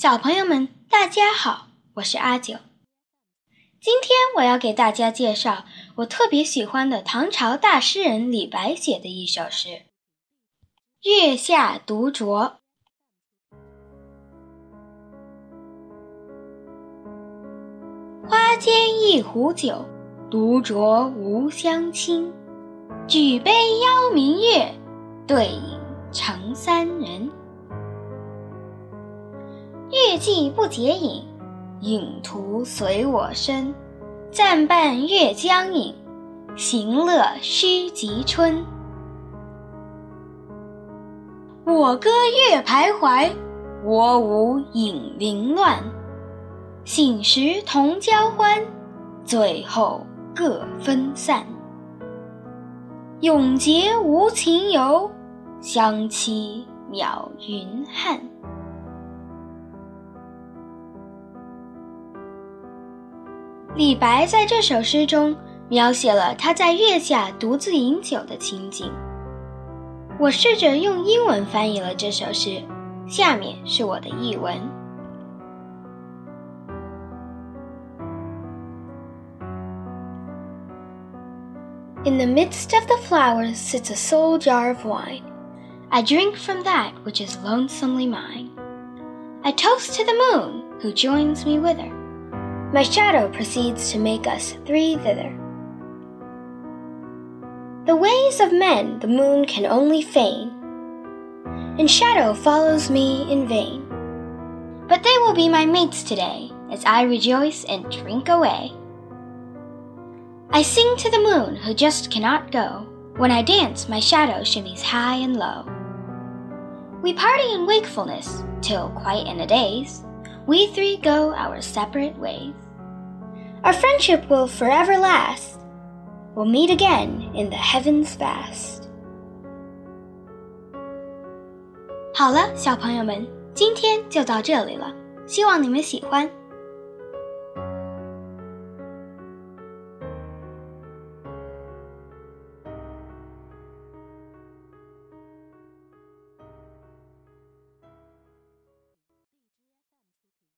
小朋友们，大家好，我是阿九。今天我要给大家介绍我特别喜欢的唐朝大诗人李白写的一首诗《月下独酌》。花间一壶酒，独酌无相亲。举杯邀明月，对影成三人。月既不解饮，影徒随我身。暂伴月将影，行乐须及春。我歌月徘徊，我舞影零乱。醒时同交欢，醉后各分散。永结无情游，相期邈云汉。李白在这首诗中描写了他在月下独自饮酒的情景。我试着用英文翻译了这首诗，下面是我的译文：In the midst of the flowers sits a sole jar of wine. I drink from that which is lonesomely mine. I toast to the moon, who joins me with her. My shadow proceeds to make us three thither. The ways of men the moon can only feign, and shadow follows me in vain. But they will be my mates today, as I rejoice and drink away. I sing to the moon who just cannot go. When I dance, my shadow shimmies high and low. We party in wakefulness till quite in a daze we three go our separate ways. Our friendship will forever last. We'll meet again in the heavens vast. 好了，小朋友们，今天就到这里了，希望你们喜欢。